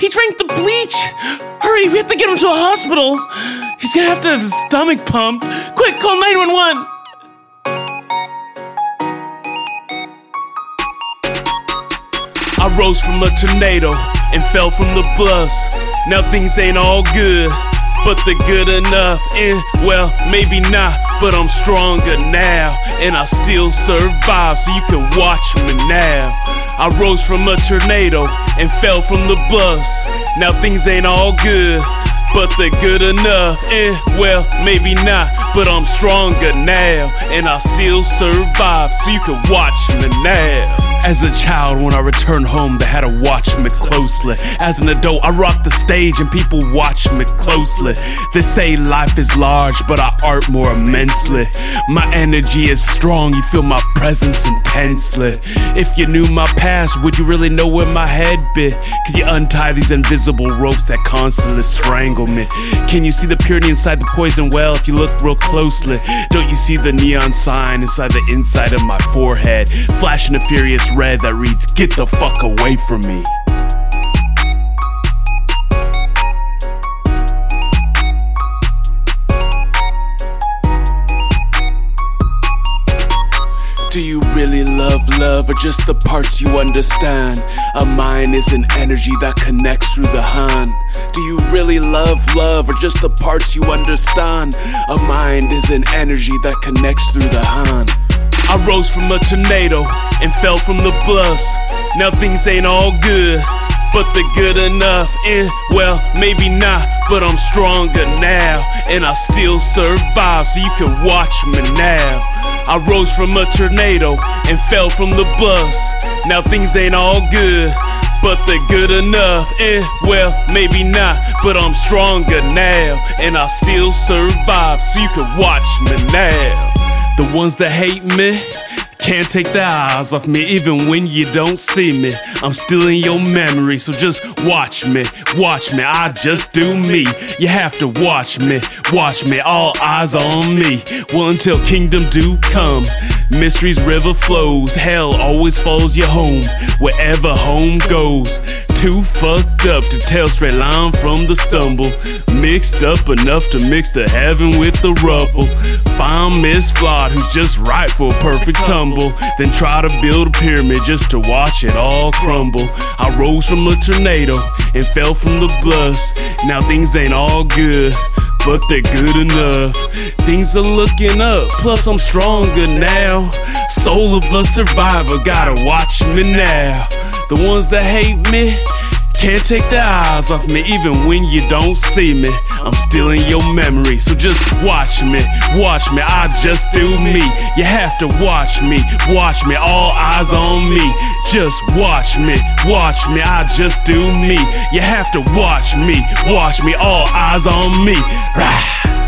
He drank the bleach. Hurry, we have to get him to a hospital. He's gonna have to have his stomach pumped. Quick, call 911. I rose from a tornado and fell from the bluffs. Now things ain't all good, but they're good enough. And well, maybe not, but I'm stronger now. And I still survive, so you can watch me now. I rose from a tornado and fell from the bus. Now things ain't all good, but they're good enough. Eh, well, maybe not, but I'm stronger now. And I still survive, so you can watch me now. As a child, when I returned home, they had to watch me closely. As an adult, I rock the stage and people watch me closely. They say life is large, but I art more immensely. My energy is strong, you feel my presence intensely. If you knew my past, would you really know where my head be? Could you untie these invisible ropes that constantly strangle me? Can you see the purity inside the poison well if you look real closely? Don't you see the neon sign inside the inside of my forehead? Flashing a furious red that reads, Get the fuck away from me. Do you really love love or just the parts you understand? A mind is an energy that connects through the hand. Do you really love love or just the parts you understand? A mind is an energy that connects through the hand. I rose from a tornado and fell from the bus. Now things ain't all good, but they're good enough. And well, maybe not, but I'm stronger now. And I still survive, so you can watch me now. I rose from a tornado and fell from the bus. Now things ain't all good, but they're good enough. And well, maybe not, but I'm stronger now. And I still survive, so you can watch me now. The ones that hate me can't take their eyes off me, even when you don't see me. I'm still in your memory, so just watch me, watch me. I just do me. You have to watch me, watch me. All eyes on me. Well, until kingdom do come. Mystery's river flows, hell always follows you home, wherever home goes. Too fucked up to tell straight line from the stumble. Mixed up enough to mix the heaven with the rubble. Find Miss Flawed who's just right for a perfect tumble. Then try to build a pyramid just to watch it all crumble. I rose from a tornado and fell from the bus. Now things ain't all good but they're good enough. Things are looking up, plus I'm stronger now. Soul of a survivor, gotta watch me now. The ones that hate me can't take their eyes off me, even when you don't see me. I'm still in your memory, so just watch me, watch me. I just do me. You have to watch me, watch me. All eyes on me. Just watch me, watch me. I just do me. You have to watch me, watch me. All eyes on me. Rah.